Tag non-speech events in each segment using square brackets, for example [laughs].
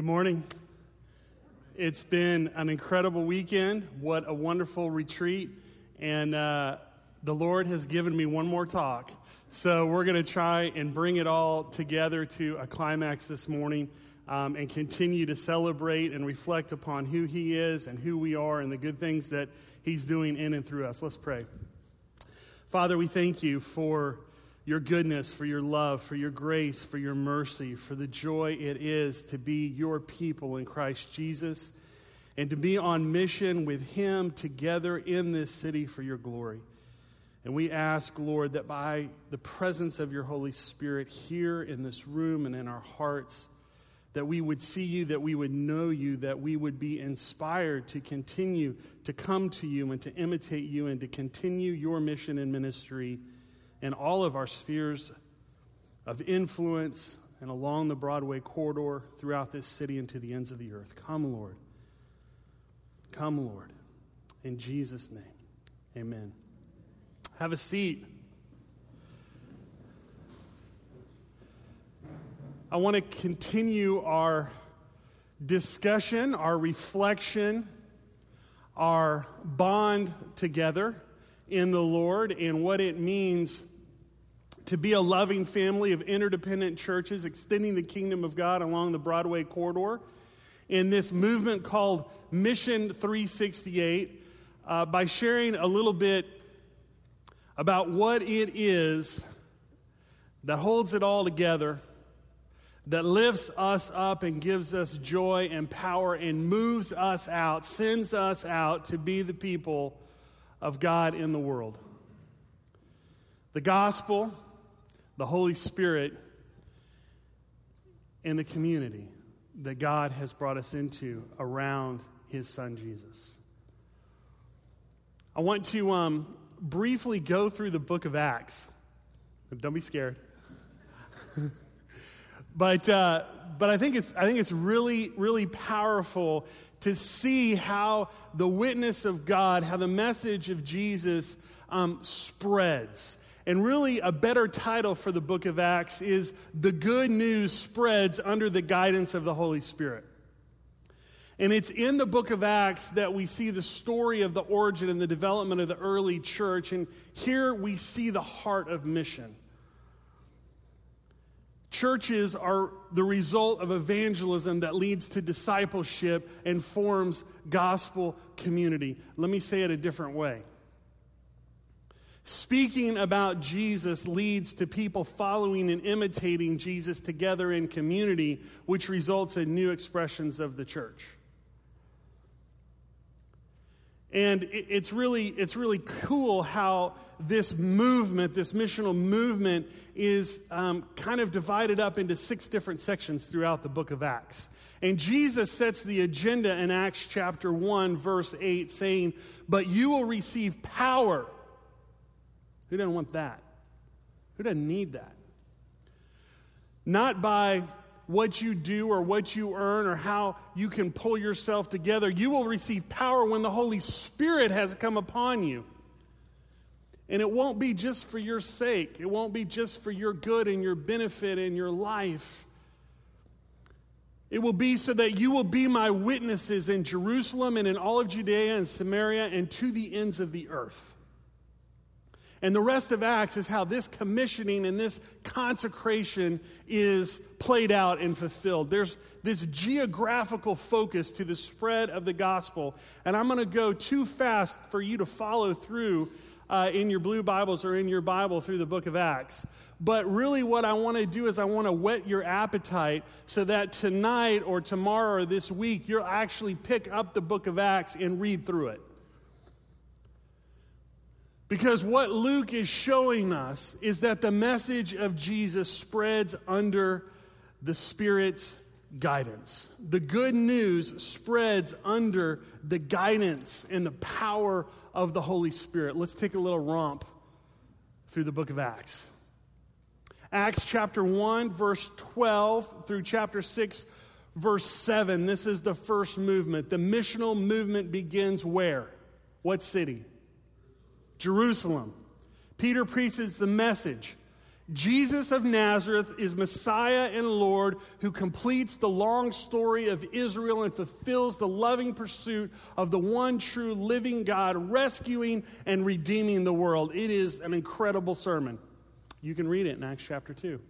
Good morning. It's been an incredible weekend. What a wonderful retreat. And uh, the Lord has given me one more talk. So we're going to try and bring it all together to a climax this morning um, and continue to celebrate and reflect upon who He is and who we are and the good things that He's doing in and through us. Let's pray. Father, we thank you for your goodness, for your love, for your grace, for your mercy, for the joy it is to be your people in Christ Jesus and to be on mission with Him together in this city for your glory. And we ask, Lord, that by the presence of your Holy Spirit here in this room and in our hearts, that we would see you, that we would know you, that we would be inspired to continue to come to you and to imitate you and to continue your mission and ministry in all of our spheres of influence and along the Broadway corridor throughout this city and to the ends of the earth. Come, Lord. Come, Lord. In Jesus' name, amen. Have a seat. I want to continue our discussion, our reflection, our bond together in the Lord and what it means to be a loving family of interdependent churches extending the kingdom of God along the Broadway corridor in this movement called Mission 368 uh, by sharing a little bit about what it is that holds it all together, that lifts us up and gives us joy and power and moves us out, sends us out to be the people of God in the world. The gospel the Holy Spirit in the community that God has brought us into around His Son Jesus. I want to um, briefly go through the book of Acts. Don't be scared. [laughs] but, uh, but I, think it's, I think it's really, really powerful to see how the witness of God, how the message of Jesus um, spreads. And really, a better title for the book of Acts is The Good News Spreads Under the Guidance of the Holy Spirit. And it's in the book of Acts that we see the story of the origin and the development of the early church. And here we see the heart of mission. Churches are the result of evangelism that leads to discipleship and forms gospel community. Let me say it a different way. Speaking about Jesus leads to people following and imitating Jesus together in community, which results in new expressions of the church. And it's really, it's really cool how this movement, this missional movement, is um, kind of divided up into six different sections throughout the book of Acts. And Jesus sets the agenda in Acts chapter 1, verse 8, saying, But you will receive power who doesn't want that? Who doesn't need that? Not by what you do or what you earn or how you can pull yourself together. You will receive power when the Holy Spirit has come upon you. And it won't be just for your sake, it won't be just for your good and your benefit and your life. It will be so that you will be my witnesses in Jerusalem and in all of Judea and Samaria and to the ends of the earth. And the rest of Acts is how this commissioning and this consecration is played out and fulfilled. There's this geographical focus to the spread of the gospel. And I'm going to go too fast for you to follow through uh, in your blue Bibles or in your Bible through the book of Acts. But really, what I want to do is I want to whet your appetite so that tonight or tomorrow or this week, you'll actually pick up the book of Acts and read through it. Because what Luke is showing us is that the message of Jesus spreads under the Spirit's guidance. The good news spreads under the guidance and the power of the Holy Spirit. Let's take a little romp through the book of Acts. Acts chapter 1, verse 12 through chapter 6, verse 7. This is the first movement. The missional movement begins where? What city? Jerusalem. Peter preaches the message Jesus of Nazareth is Messiah and Lord who completes the long story of Israel and fulfills the loving pursuit of the one true living God, rescuing and redeeming the world. It is an incredible sermon. You can read it in Acts chapter 2.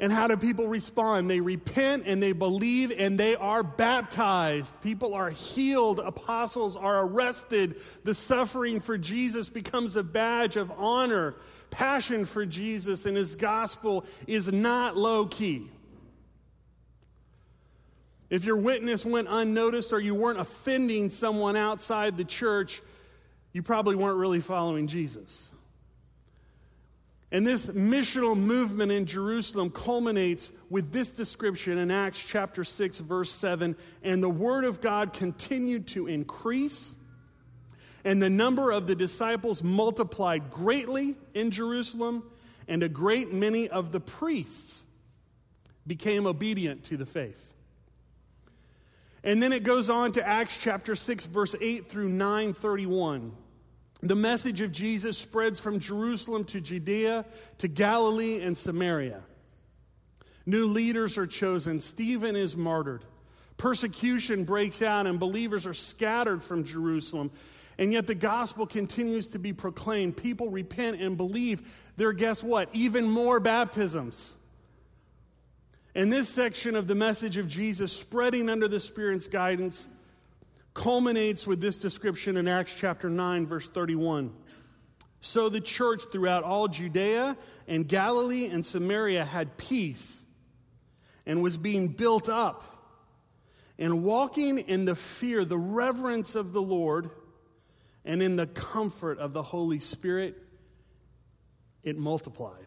And how do people respond? They repent and they believe and they are baptized. People are healed. Apostles are arrested. The suffering for Jesus becomes a badge of honor. Passion for Jesus and his gospel is not low key. If your witness went unnoticed or you weren't offending someone outside the church, you probably weren't really following Jesus. And this missional movement in Jerusalem culminates with this description in Acts chapter 6, verse 7. And the word of God continued to increase, and the number of the disciples multiplied greatly in Jerusalem, and a great many of the priests became obedient to the faith. And then it goes on to Acts chapter 6, verse 8 through 9, 31 the message of Jesus spreads from Jerusalem to Judea to Galilee and Samaria. New leaders are chosen. Stephen is martyred. Persecution breaks out, and believers are scattered from Jerusalem. And yet the gospel continues to be proclaimed. People repent and believe. There, guess what? Even more baptisms. And this section of the message of Jesus, spreading under the Spirit's guidance, culminates with this description in Acts chapter 9, verse 31. So the church throughout all Judea and Galilee and Samaria had peace and was being built up and walking in the fear, the reverence of the Lord, and in the comfort of the Holy Spirit, it multiplied.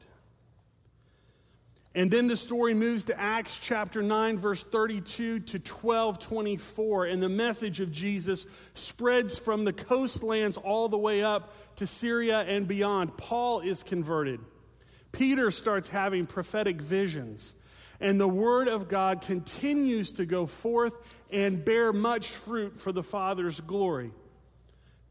And then the story moves to Acts chapter 9, verse 32 to 12, 24. And the message of Jesus spreads from the coastlands all the way up to Syria and beyond. Paul is converted. Peter starts having prophetic visions. And the word of God continues to go forth and bear much fruit for the Father's glory.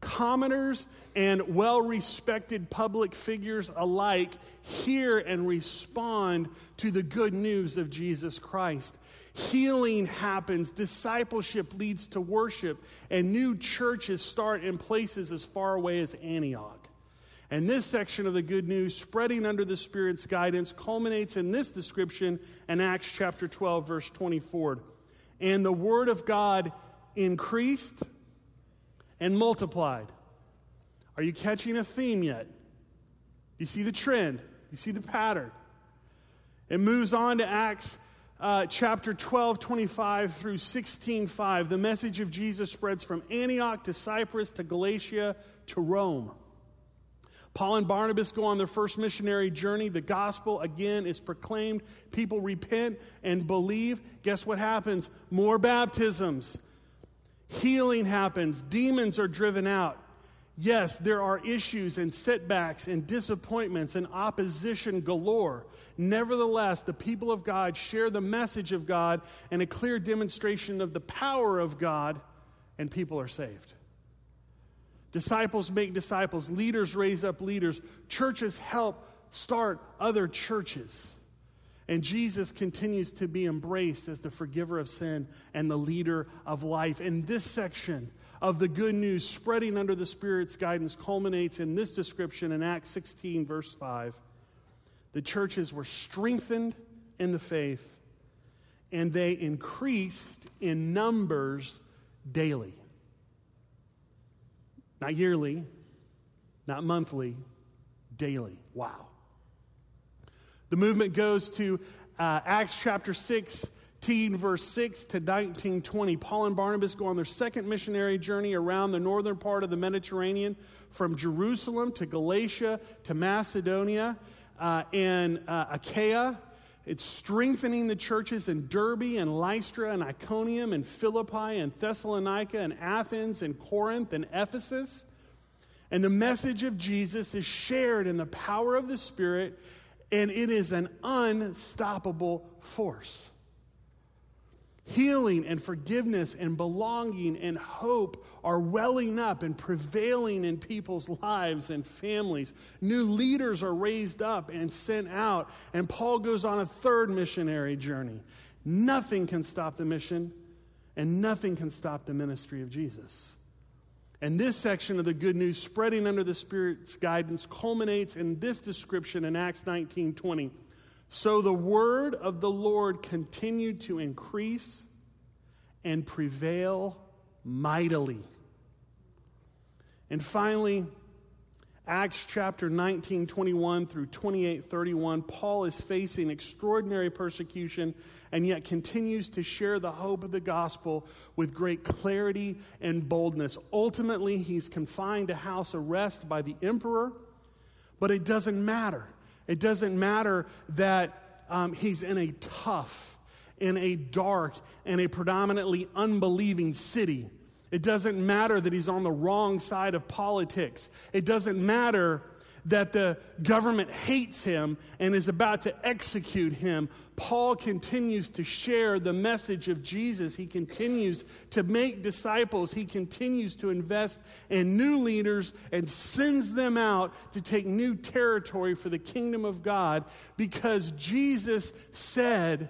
Commoners and well respected public figures alike hear and respond to the good news of Jesus Christ. Healing happens, discipleship leads to worship, and new churches start in places as far away as Antioch. And this section of the good news, spreading under the Spirit's guidance, culminates in this description in Acts chapter 12, verse 24. And the word of God increased and multiplied. Are you catching a theme yet? You see the trend, you see the pattern. It moves on to Acts uh, chapter 12, 25 through 16, 5. The message of Jesus spreads from Antioch to Cyprus to Galatia to Rome. Paul and Barnabas go on their first missionary journey. The gospel, again, is proclaimed. People repent and believe. Guess what happens? More baptisms. Healing happens. Demons are driven out. Yes, there are issues and setbacks and disappointments and opposition galore. Nevertheless, the people of God share the message of God and a clear demonstration of the power of God, and people are saved. Disciples make disciples, leaders raise up leaders, churches help start other churches. And Jesus continues to be embraced as the forgiver of sin and the leader of life. In this section of the good news, spreading under the Spirit's guidance, culminates in this description in Acts 16, verse 5. The churches were strengthened in the faith, and they increased in numbers daily. Not yearly, not monthly, daily. Wow. The movement goes to uh, Acts chapter 16, verse 6 to 19, 20. Paul and Barnabas go on their second missionary journey around the northern part of the Mediterranean from Jerusalem to Galatia to Macedonia uh, and uh, Achaia. It's strengthening the churches in Derbe and Lystra and Iconium and Philippi and Thessalonica and Athens and Corinth and Ephesus. And the message of Jesus is shared in the power of the Spirit and it is an unstoppable force. Healing and forgiveness and belonging and hope are welling up and prevailing in people's lives and families. New leaders are raised up and sent out. And Paul goes on a third missionary journey. Nothing can stop the mission, and nothing can stop the ministry of Jesus. And this section of the good news, spreading under the Spirit's guidance, culminates in this description in Acts 19 20. So the word of the Lord continued to increase and prevail mightily. And finally, Acts chapter 19, 21 through 28, 31, Paul is facing extraordinary persecution and yet continues to share the hope of the gospel with great clarity and boldness. Ultimately, he's confined to house arrest by the emperor, but it doesn't matter. It doesn't matter that um, he's in a tough, in a dark, and a predominantly unbelieving city. It doesn't matter that he's on the wrong side of politics. It doesn't matter that the government hates him and is about to execute him, Paul continues to share the message of Jesus. He continues to make disciples. He continues to invest in new leaders and sends them out to take new territory for the kingdom of God because Jesus said,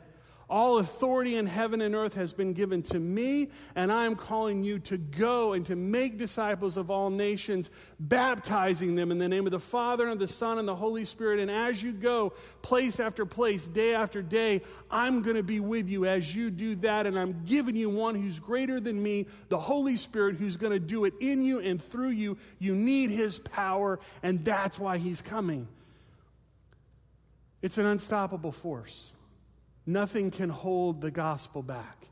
all authority in heaven and earth has been given to me, and I am calling you to go and to make disciples of all nations, baptizing them in the name of the Father and of the Son and the Holy Spirit. And as you go, place after place, day after day, I'm going to be with you as you do that. And I'm giving you one who's greater than me, the Holy Spirit, who's going to do it in you and through you. You need his power, and that's why he's coming. It's an unstoppable force. Nothing can hold the gospel back.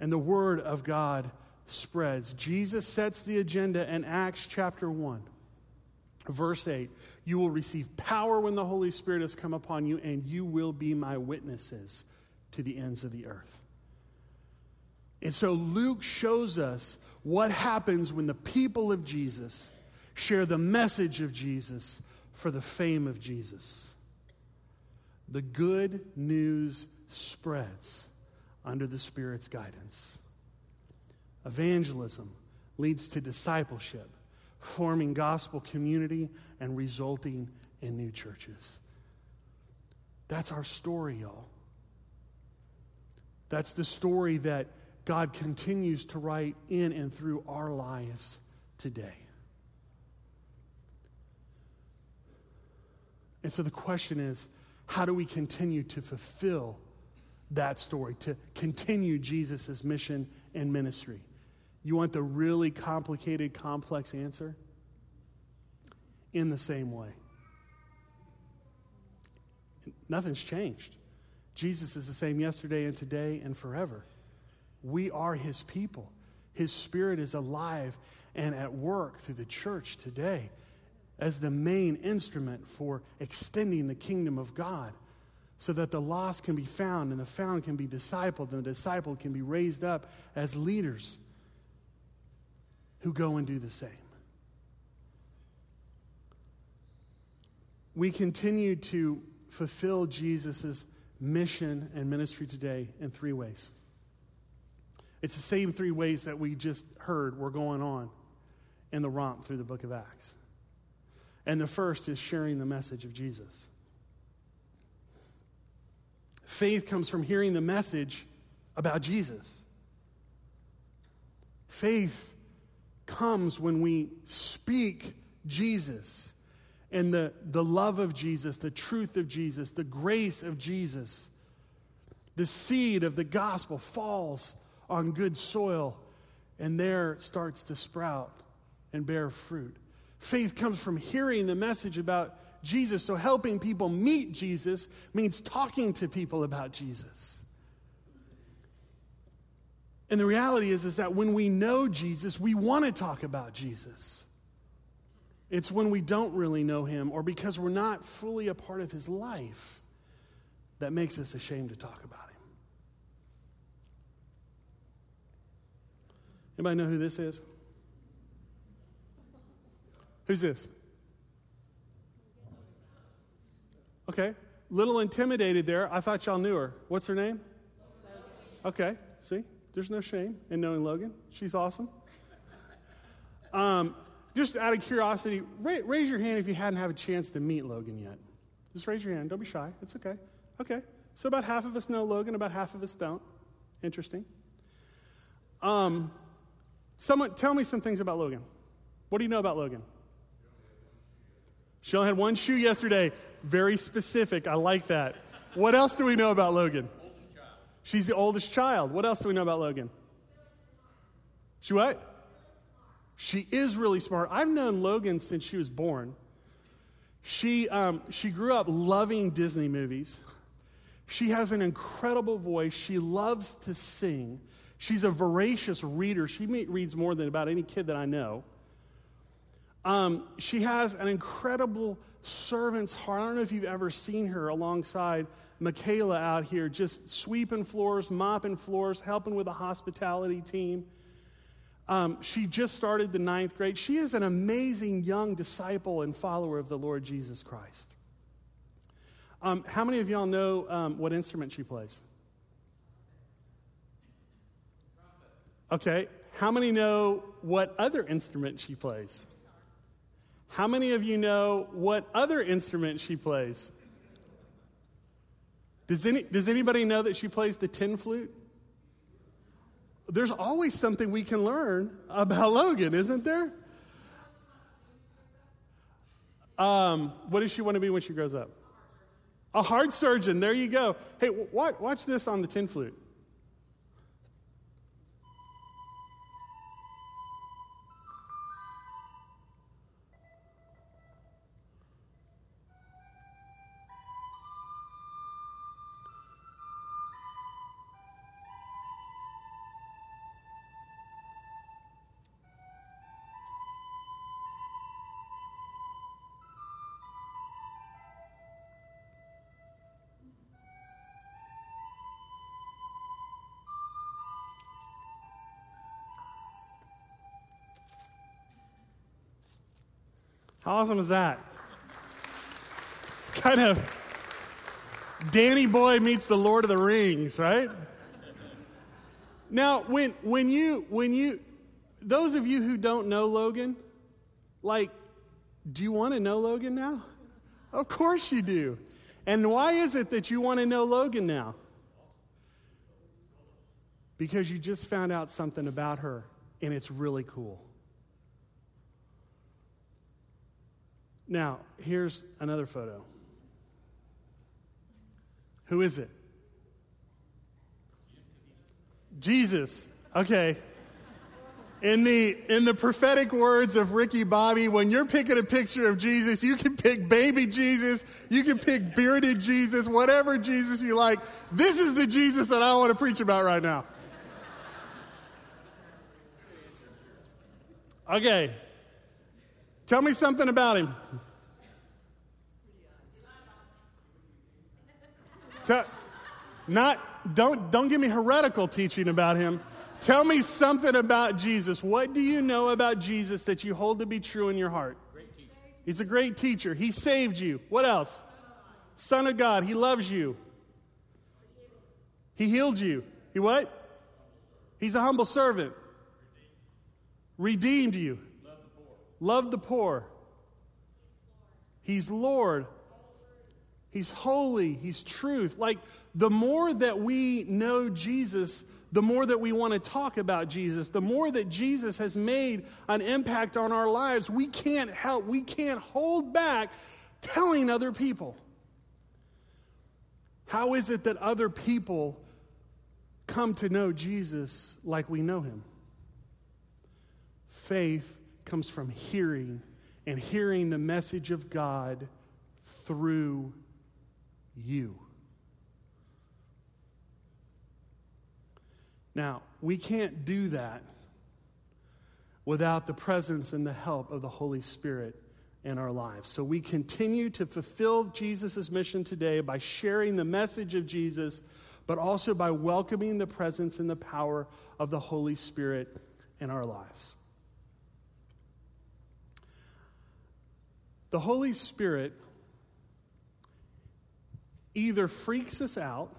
And the word of God spreads. Jesus sets the agenda in Acts chapter 1, verse 8. You will receive power when the Holy Spirit has come upon you, and you will be my witnesses to the ends of the earth. And so Luke shows us what happens when the people of Jesus share the message of Jesus for the fame of Jesus the good news spreads under the Spirit's guidance. Evangelism leads to discipleship, forming gospel community, and resulting in new churches. That's our story, y'all. That's the story that God continues to write in and through our lives today. And so the question is how do we continue to fulfill that story, to continue Jesus' mission and ministry? You want the really complicated, complex answer? In the same way. Nothing's changed. Jesus is the same yesterday and today and forever. We are his people. His spirit is alive and at work through the church today as the main instrument for extending the kingdom of God so that the lost can be found and the found can be discipled and the disciple can be raised up as leaders who go and do the same. We continue to fulfill Jesus' mission and ministry today in three ways. It's the same three ways that we just heard were going on in the romp through the book of Acts. And the first is sharing the message of Jesus. Faith comes from hearing the message about Jesus. Faith comes when we speak Jesus and the, the love of Jesus, the truth of Jesus, the grace of Jesus. The seed of the gospel falls on good soil and there starts to sprout and bear fruit. Faith comes from hearing the message about Jesus. So helping people meet Jesus means talking to people about Jesus. And the reality is, is that when we know Jesus, we want to talk about Jesus. It's when we don't really know him or because we're not fully a part of his life that makes us ashamed to talk about him. Anybody know who this is? Who's this? Okay. Little intimidated there. I thought y'all knew her. What's her name? Okay, see? There's no shame in knowing Logan. She's awesome. Um, just out of curiosity, ra- raise your hand if you hadn't had a chance to meet Logan yet. Just raise your hand. Don't be shy. It's okay. Okay. So about half of us know Logan, about half of us don't. Interesting. Um, someone tell me some things about Logan. What do you know about Logan? She only had one shoe yesterday. Very specific. I like that. What else do we know about Logan? She's the oldest child. What else do we know about Logan? She what? She is really smart. I've known Logan since she was born. She, um, she grew up loving Disney movies. She has an incredible voice. She loves to sing. She's a voracious reader. She reads more than about any kid that I know. Um, she has an incredible servant's heart. I don't know if you've ever seen her alongside Michaela out here, just sweeping floors, mopping floors, helping with the hospitality team. Um, she just started the ninth grade. She is an amazing young disciple and follower of the Lord Jesus Christ. Um, how many of y'all know um, what instrument she plays? Okay. How many know what other instrument she plays? How many of you know what other instrument she plays? Does, any, does anybody know that she plays the tin flute? There's always something we can learn about Logan, isn't there? Um, what does she want to be when she grows up? A heart surgeon. There you go. Hey, watch, watch this on the tin flute. How awesome is that? It's kind of Danny Boy meets the Lord of the Rings, right? Now, when, when you, when you, those of you who don't know Logan, like, do you want to know Logan now? Of course you do. And why is it that you want to know Logan now? Because you just found out something about her, and it's really cool. Now, here's another photo. Who is it? Jesus. Okay. In the, in the prophetic words of Ricky Bobby, when you're picking a picture of Jesus, you can pick baby Jesus, you can pick bearded Jesus, whatever Jesus you like. This is the Jesus that I want to preach about right now. Okay, Tell me something about him. Tell, not don't don't give me heretical teaching about him. Tell me something about Jesus. What do you know about Jesus that you hold to be true in your heart? He's a great teacher. He saved you. What else? Son of God. He loves you. He healed you. He what? He's a humble servant. Redeemed you loved the poor. He's Lord. He's holy. He's truth. Like, the more that we know Jesus, the more that we want to talk about Jesus, the more that Jesus has made an impact on our lives, we can't help, we can't hold back telling other people. How is it that other people come to know Jesus like we know him? Faith comes from hearing and hearing the message of God through you. Now, we can't do that without the presence and the help of the Holy Spirit in our lives. So we continue to fulfill Jesus' mission today by sharing the message of Jesus, but also by welcoming the presence and the power of the Holy Spirit in our lives. The Holy Spirit either freaks us out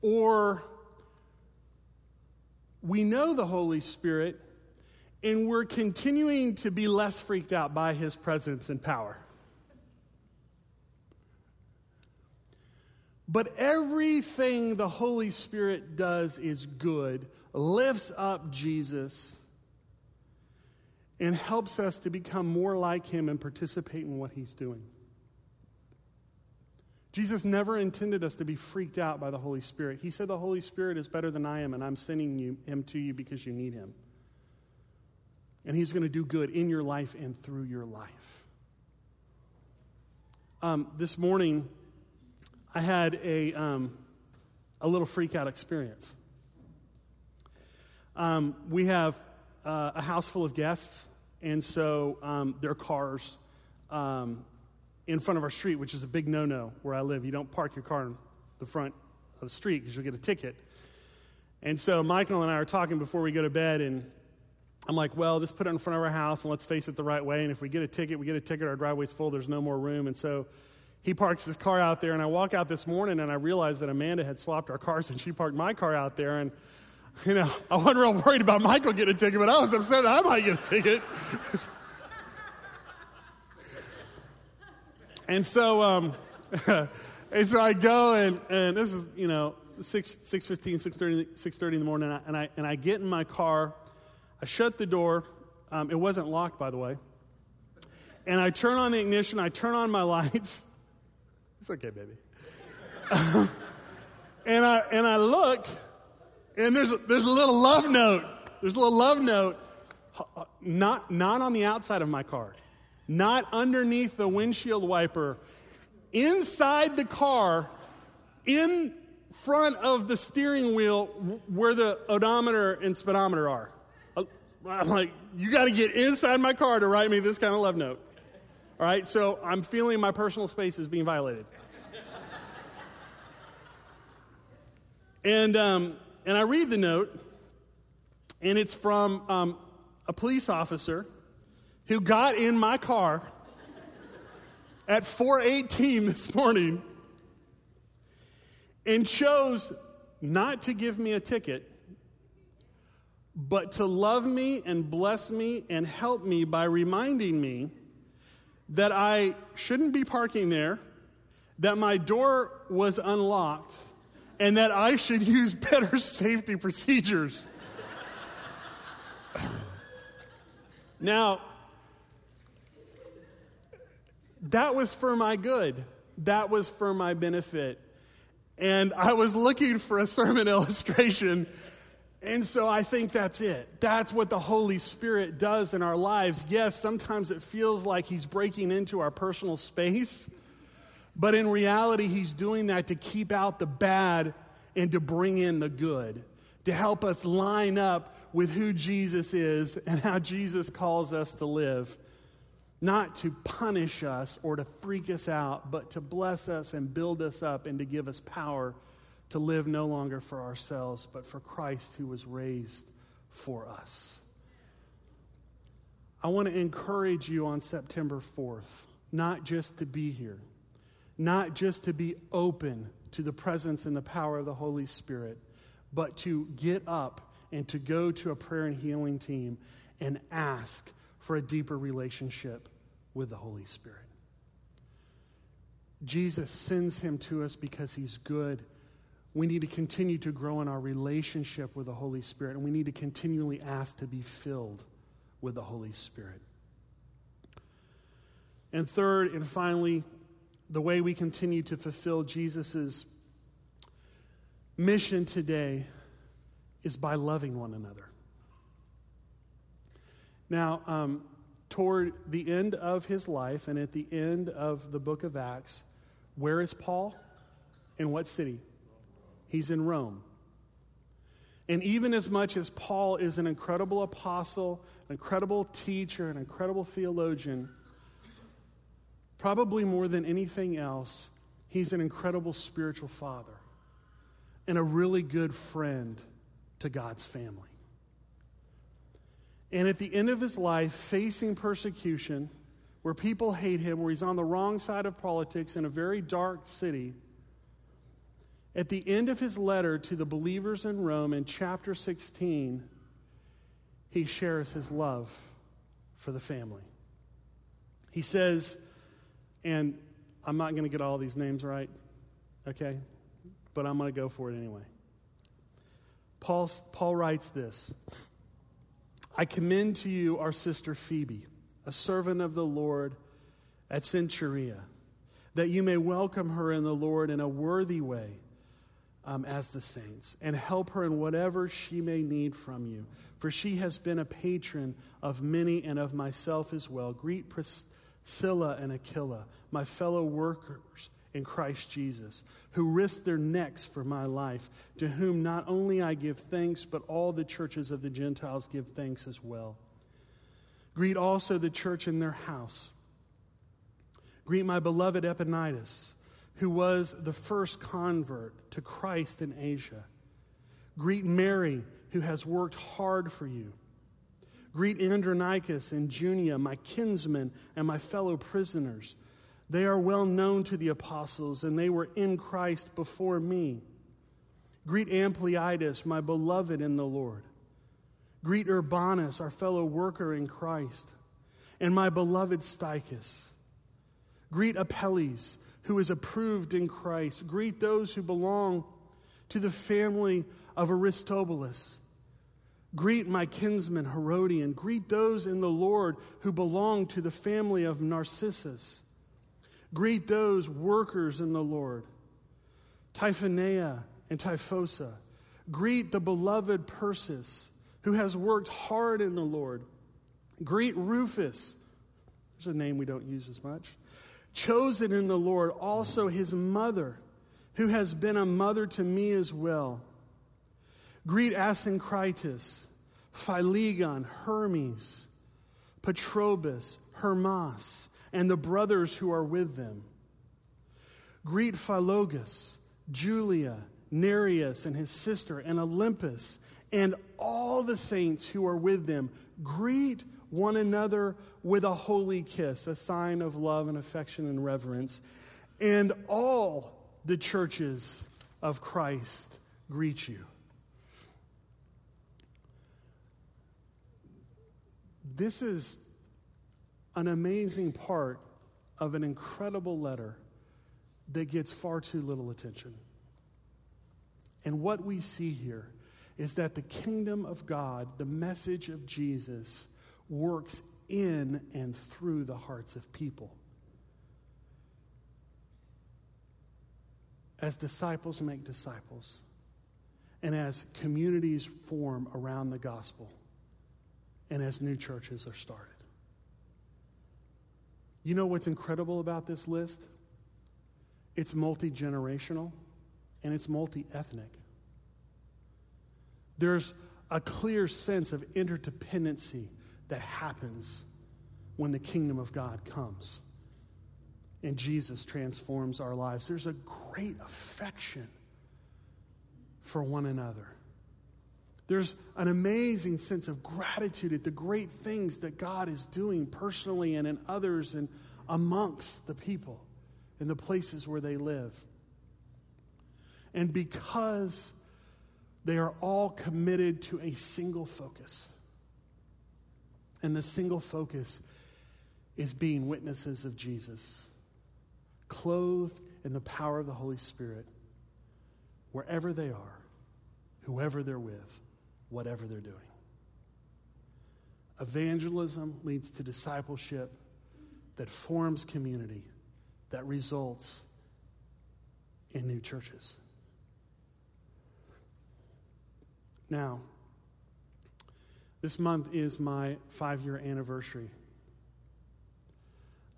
or we know the Holy Spirit and we're continuing to be less freaked out by his presence and power. But everything the Holy Spirit does is good, lifts up Jesus, and helps us to become more like him and participate in what he's doing. Jesus never intended us to be freaked out by the Holy Spirit. He said, The Holy Spirit is better than I am, and I'm sending you, him to you because you need him. And he's going to do good in your life and through your life. Um, this morning, I had a, um, a little freak out experience. Um, we have uh, a house full of guests, and so um, their cars um, in front of our street, which is a big no no where I live. You don't park your car in the front of the street because you'll get a ticket. And so Michael and I are talking before we go to bed, and I'm like, well, just put it in front of our house and let's face it the right way. And if we get a ticket, we get a ticket, our driveway's full, there's no more room. And so he parks his car out there, and I walk out this morning and I realized that Amanda had swapped our cars and she parked my car out there. And, you know, I wasn't real worried about Michael getting a ticket, but I was upset I might get a ticket. [laughs] And so, um, [laughs] and so I go and, and this is, you know, 6, 6.15, 6.30, 6.30 in the morning, and I, and, I, and I get in my car. I shut the door. Um, it wasn't locked, by the way. And I turn on the ignition. I turn on my lights. [laughs] It's okay, baby. and, I, and I look, and there's a, there's a little love note. There's a little love note, not, not on the outside of my car not underneath the windshield wiper, inside the car, in front of the steering wheel where the odometer and speedometer are. Uh, I'm like, you got to get inside my car to write me this kind of love note. All right, so I'm feeling my personal space is being violated. and, um, and I read the note, and it's from um, a police officer who got in my car at 4:18 this morning and chose not to give me a ticket but to love me and bless me and help me by reminding me that I shouldn't be parking there, that my door was unlocked, and that I should use better safety procedures. now, that was for my good. That was for my benefit. And I was looking for a sermon [laughs] illustration. And so I think that's it. That's what the Holy Spirit does in our lives. Yes, sometimes it feels like He's breaking into our personal space, but in reality, He's doing that to keep out the bad and to bring in the good, to help us line up with who Jesus is and how Jesus calls us to live not to punish us or to freak us out, but to bless us and build us up and to give us power to live no longer for ourselves, but for Christ who was raised for us. I want to encourage you on September 4th, not just to be here, not just to be open to the presence and the power of the Holy Spirit, but to get up and to go to a prayer and healing team and ask for a deeper relationship with the Holy Spirit. Jesus sends him to us because he's good. We need to continue to grow in our relationship with the Holy Spirit, and we need to continually ask to be filled with the Holy Spirit. And third and finally, the way we continue to fulfill Jesus' mission today is by loving one another. Now, um, toward the end of his life and at the end of the book of Acts, where is Paul? In what city? He's in Rome. And even as much as Paul is an incredible apostle, an incredible teacher, an incredible theologian, probably more than anything else, he's an incredible spiritual father and a really good friend to God's family. And at the end of his life, facing persecution, where people hate him, where he's on the wrong side of politics in a very dark city, At the end of his letter to the believers in Rome in chapter 16, he shares his love for the family. He says, and I'm not going to get all these names right, okay? But I'm going to go for it anyway. Paul, Paul writes this I commend to you our sister Phoebe, a servant of the Lord at Cenchrea, that you may welcome her in the Lord in a worthy way um, as the saints, and help her in whatever she may need from you. For she has been a patron of many and of myself as well. Greet Priscilla and Aquila, my fellow workers in Christ Jesus, who risked their necks for my life, to whom not only I give thanks, but all the churches of the Gentiles give thanks as well. Greet also the church in their house. Greet my beloved Epaenetus, who was the first convert to Christ in Asia. Greet Mary, who has worked hard for you. Greet Andronicus and Junia, my kinsmen and my fellow prisoners. They are well known to the apostles, and they were in Christ before me. Greet Ampliatus, my beloved in the Lord. Greet Urbanus, our fellow worker in Christ, and my beloved Stachys. Greet Apelles, who is approved in Christ. Greet those who belong to the family of Aristobulus. Greet my kinsman Herodion. Greet those in the Lord who belong to the family of Narcissus. Greet those workers in the Lord, Tryphena and Typhosa. Greet the beloved Persis, who has worked hard in the Lord. Greet Rufus. There's a name we don't use as much. Chosen in the Lord, also his mother, who has been a mother to me as well. Greet Asyncritus, Philegon, Hermes, Patrobas, Hermas and the brothers who are with them. Greet Philologus, Julia, Nereus and his sister, and Olympus, and all the saints who are with them. Greet one another with a holy kiss, a sign of love and affection and reverence. And all the churches of Christ greet you. This is an amazing part of an incredible letter that gets far too little attention. And what we see here is that the kingdom of God, the message of Jesus, works in and through the hearts of people. As disciples make disciples, and as communities form around the gospel, and as new churches are started. You know what's incredible about this list? It's multi generational and it's multi ethnic. There's a clear sense of interdependency that happens when the kingdom of God comes and Jesus transforms our lives. There's a great affection for one another. There's an amazing sense of gratitude at the great things that God is doing personally and in others and amongst the people in the places where they live. And because they are all committed to a single focus, and the single focus is being witnesses of Jesus, clothed in the power of the Holy Spirit, wherever they are, whoever they're with whatever they're doing. Evangelism leads to discipleship that forms community, that results in new churches. Now, this month is my five year anniversary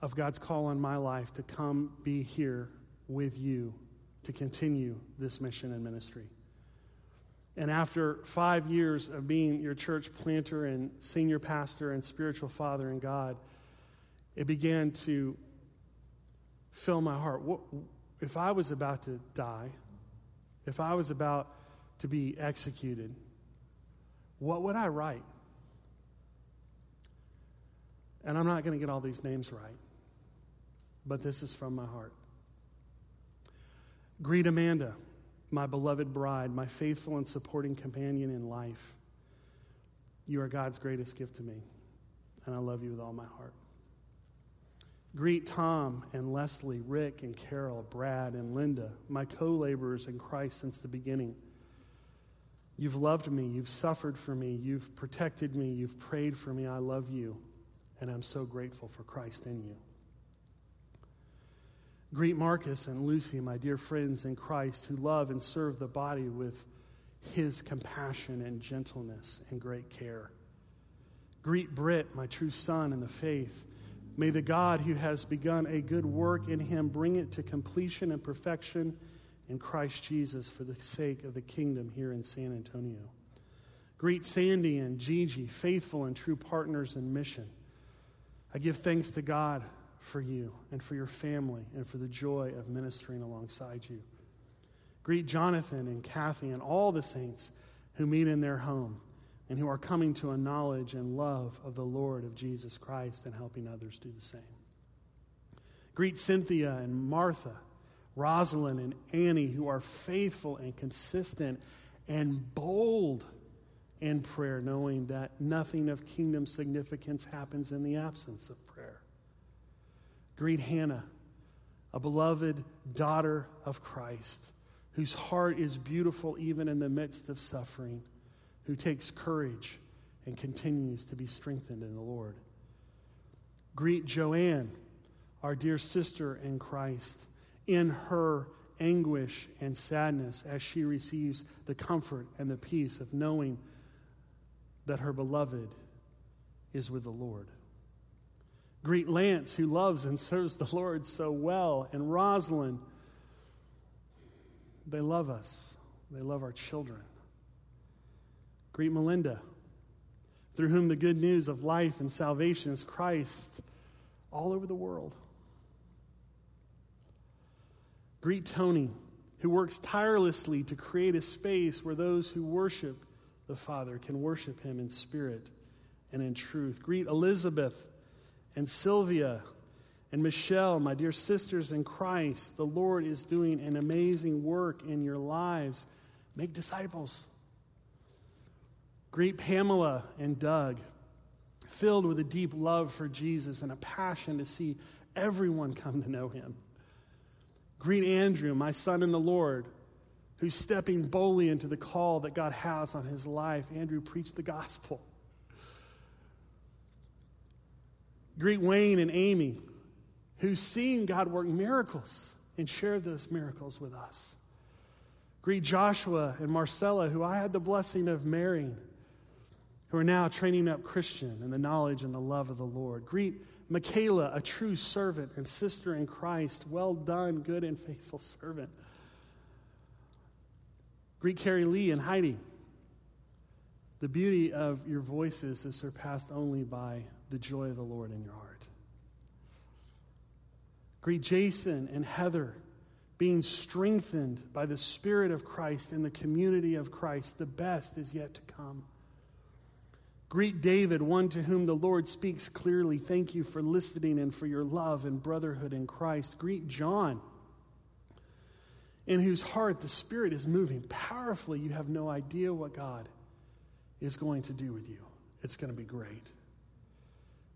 of God's call on my life to come be here with you to continue this mission and ministry. And after five years of being your church planter and senior pastor and spiritual father in God, it began to fill my heart. What, if I was about to die, if I was about to be executed, what would I write? And I'm not going to get all these names right, but this is from my heart. Greet Amanda my beloved bride, my faithful and supporting companion in life. You are God's greatest gift to me, and I love you with all my heart. Greet Tom and Leslie, Rick and Carol, Brad and Linda, my co laborers in Christ since the beginning. You've loved me, you've suffered for me, you've protected me, you've prayed for me. I love you, and I'm so grateful for Christ in you. Greet Marcus and Lucy, my dear friends in Christ, who love and serve the body with his compassion and gentleness and great care. Greet Britt, my true son in the faith May the God who has begun a good work in him bring it to completion and perfection in Christ Jesus for the sake of the kingdom here in San Antonio. Greet Sandy and Gigi, faithful and true partners in mission. I give thanks to God for you and for your family and for the joy of ministering alongside you. Greet Jonathan and Kathy and all the saints who meet in their home and who are coming to a knowledge and love of the Lord of Jesus Christ and helping others do the same. Greet Cynthia and Martha, Rosalind and Annie, who are faithful and consistent and bold in prayer, knowing that nothing of kingdom significance happens in the absence of. Greet Hannah, a beloved daughter of Christ, whose heart is beautiful even in the midst of suffering who takes courage and continues to be strengthened in the Lord. Greet Joanne, our dear sister in Christ, in her anguish and sadness as she receives the comfort and the peace of knowing that her beloved is with the Lord. Greet Lance, who loves and serves the Lord so well, and Rosalind. They love us, they love our children. Greet Melinda, through whom the good news of life and salvation is Christ all over the world. Greet Tony, who works tirelessly to create a space where those who worship the Father can worship him in spirit and in truth. Greet Elizabeth and Sylvia and Michelle, my dear sisters in Christ. The Lord is doing an amazing work in your lives. Make disciples. Greet Pamela and Doug, filled with a deep love for Jesus and a passion to see everyone come to know him. Greet Andrew, my son in the Lord, who's stepping boldly into the call that God has on his life. Andrew preached the gospel. Greet Wayne and Amy, who's seen God work miracles and shared those miracles with us. Greet Joshua and Marcella, who I had the blessing of marrying who are now training up Christian in the knowledge and the love of the Lord. Greet Michaela, a true servant and sister in Christ. Well done, good and faithful servant. Greet Carrie Lee and Heidi. The beauty of your voices is surpassed only by the joy of the Lord in your heart. Greet Jason and Heather, being strengthened by the Spirit of Christ in the community of Christ. The best is yet to come. Greet David, one to whom the Lord speaks clearly. Thank you for listening and for your love and brotherhood in Christ. Greet John, in whose heart the Spirit is moving powerfully. You have no idea what God is going to do with you. It's going to be great.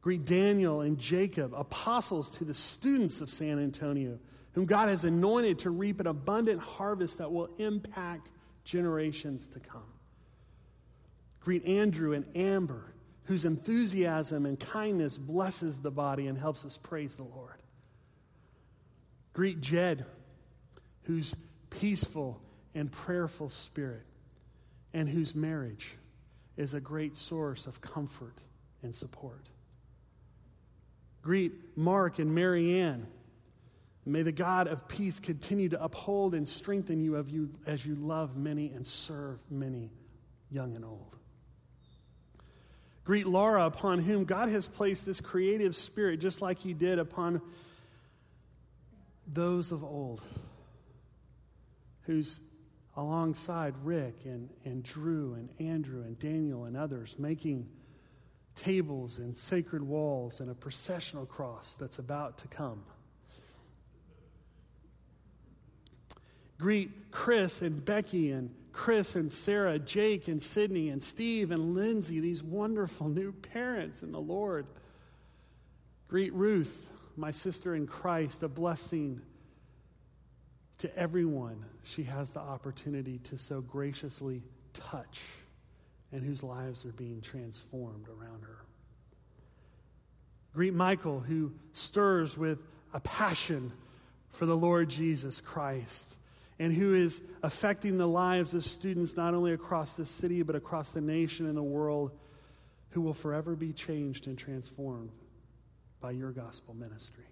Greet Daniel and Jacob, apostles to the students of San Antonio, whom God has anointed to reap an abundant harvest that will impact generations to come. Greet Andrew and Amber, whose enthusiasm and kindness blesses the body and helps us praise the Lord. Greet Jed, whose peaceful and prayerful spirit and whose marriage is a great source of comfort and support. Greet Mark and Marianne. May the God of peace continue to uphold and strengthen you, of you as you love many and serve many, young and old. Greet Laura, upon whom God has placed this creative spirit, just like He did upon those of old, who's alongside Rick and, and Drew and Andrew and Daniel and others, making tables and sacred walls and a processional cross that's about to come. Greet Chris and Becky and Chris and Sarah, Jake and Sydney and Steve and Lindsay, these wonderful new parents in the Lord. Greet Ruth, my sister in Christ, a blessing to everyone she has the opportunity to so graciously touch and whose lives are being transformed around her. Greet Michael, who stirs with a passion for the Lord Jesus Christ and who is affecting the lives of students not only across the city but across the nation and the world who will forever be changed and transformed by your gospel ministry.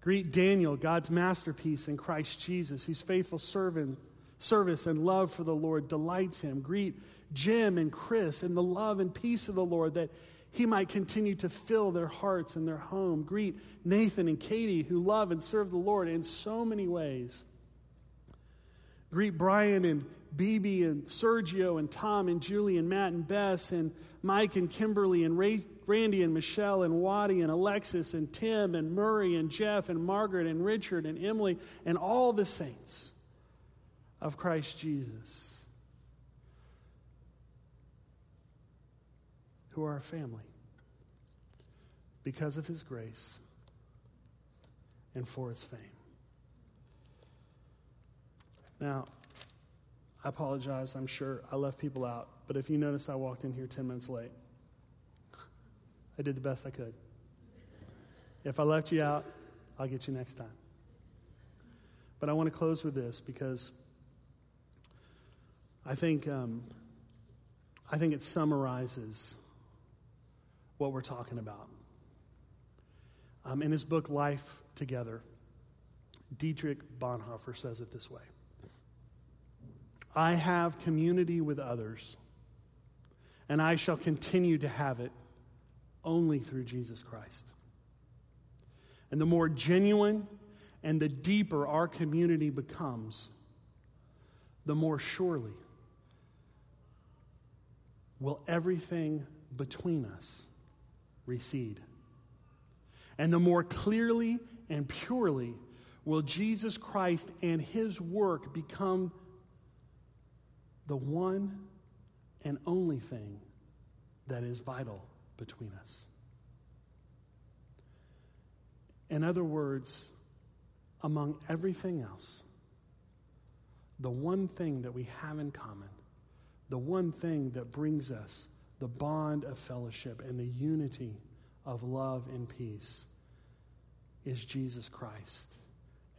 Greet Daniel, God's masterpiece in Christ Jesus, whose faithful servant, service and love for the Lord delights him. Greet Jim and Chris in the love and peace of the Lord that he might continue to fill their hearts and their home. Greet Nathan and Katie, who love and serve the Lord in so many ways. Greet Brian and BB and Sergio and Tom and Julie and Matt and Bess and Mike and Kimberly and Ray, Randy and Michelle and Waddy and Alexis and Tim and Murray and Jeff and Margaret and Richard and Emily and all the saints of Christ Jesus who are our family because of his grace and for his fame. Now, I apologize. I'm sure I left people out. But if you notice, I walked in here 10 minutes late. I did the best I could. If I left you out, I'll get you next time. But I want to close with this because I think, um, I think it summarizes what we're talking about. Um, in his book, Life Together, Dietrich Bonhoeffer says it this way I have community with others, and I shall continue to have it only through Jesus Christ. And the more genuine and the deeper our community becomes, the more surely will everything between us recede. And the more clearly and purely will Jesus Christ and his work become the one and only thing that is vital between us. In other words, among everything else, the one thing that we have in common, the one thing that brings us the bond of fellowship and the unity of love and peace is Jesus Christ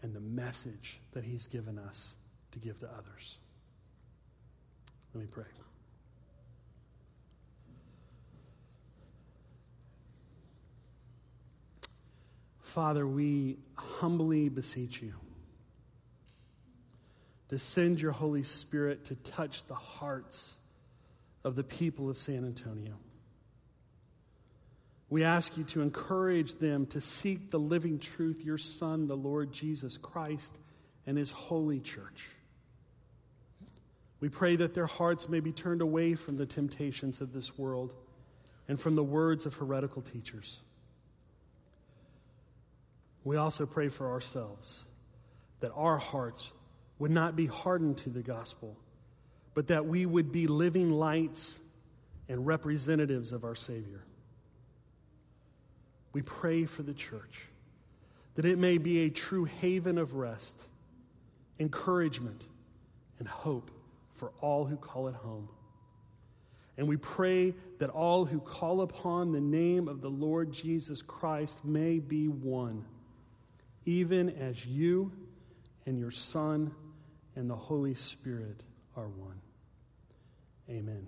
and the message that he's given us to give to others. Let me pray. Father, we humbly beseech you to send your Holy Spirit to touch the hearts of the people of San Antonio. We ask you to encourage them to seek the living truth, your Son, the Lord Jesus Christ, and his holy church. We pray that their hearts may be turned away from the temptations of this world and from the words of heretical teachers. We also pray for ourselves that our hearts would not be hardened to the gospel, but that we would be living lights and representatives of our Savior. We pray for the church that it may be a true haven of rest, encouragement, and hope for all who call it home. And we pray that all who call upon the name of the Lord Jesus Christ may be one, even as you and your Son and the Holy Spirit are one. Amen.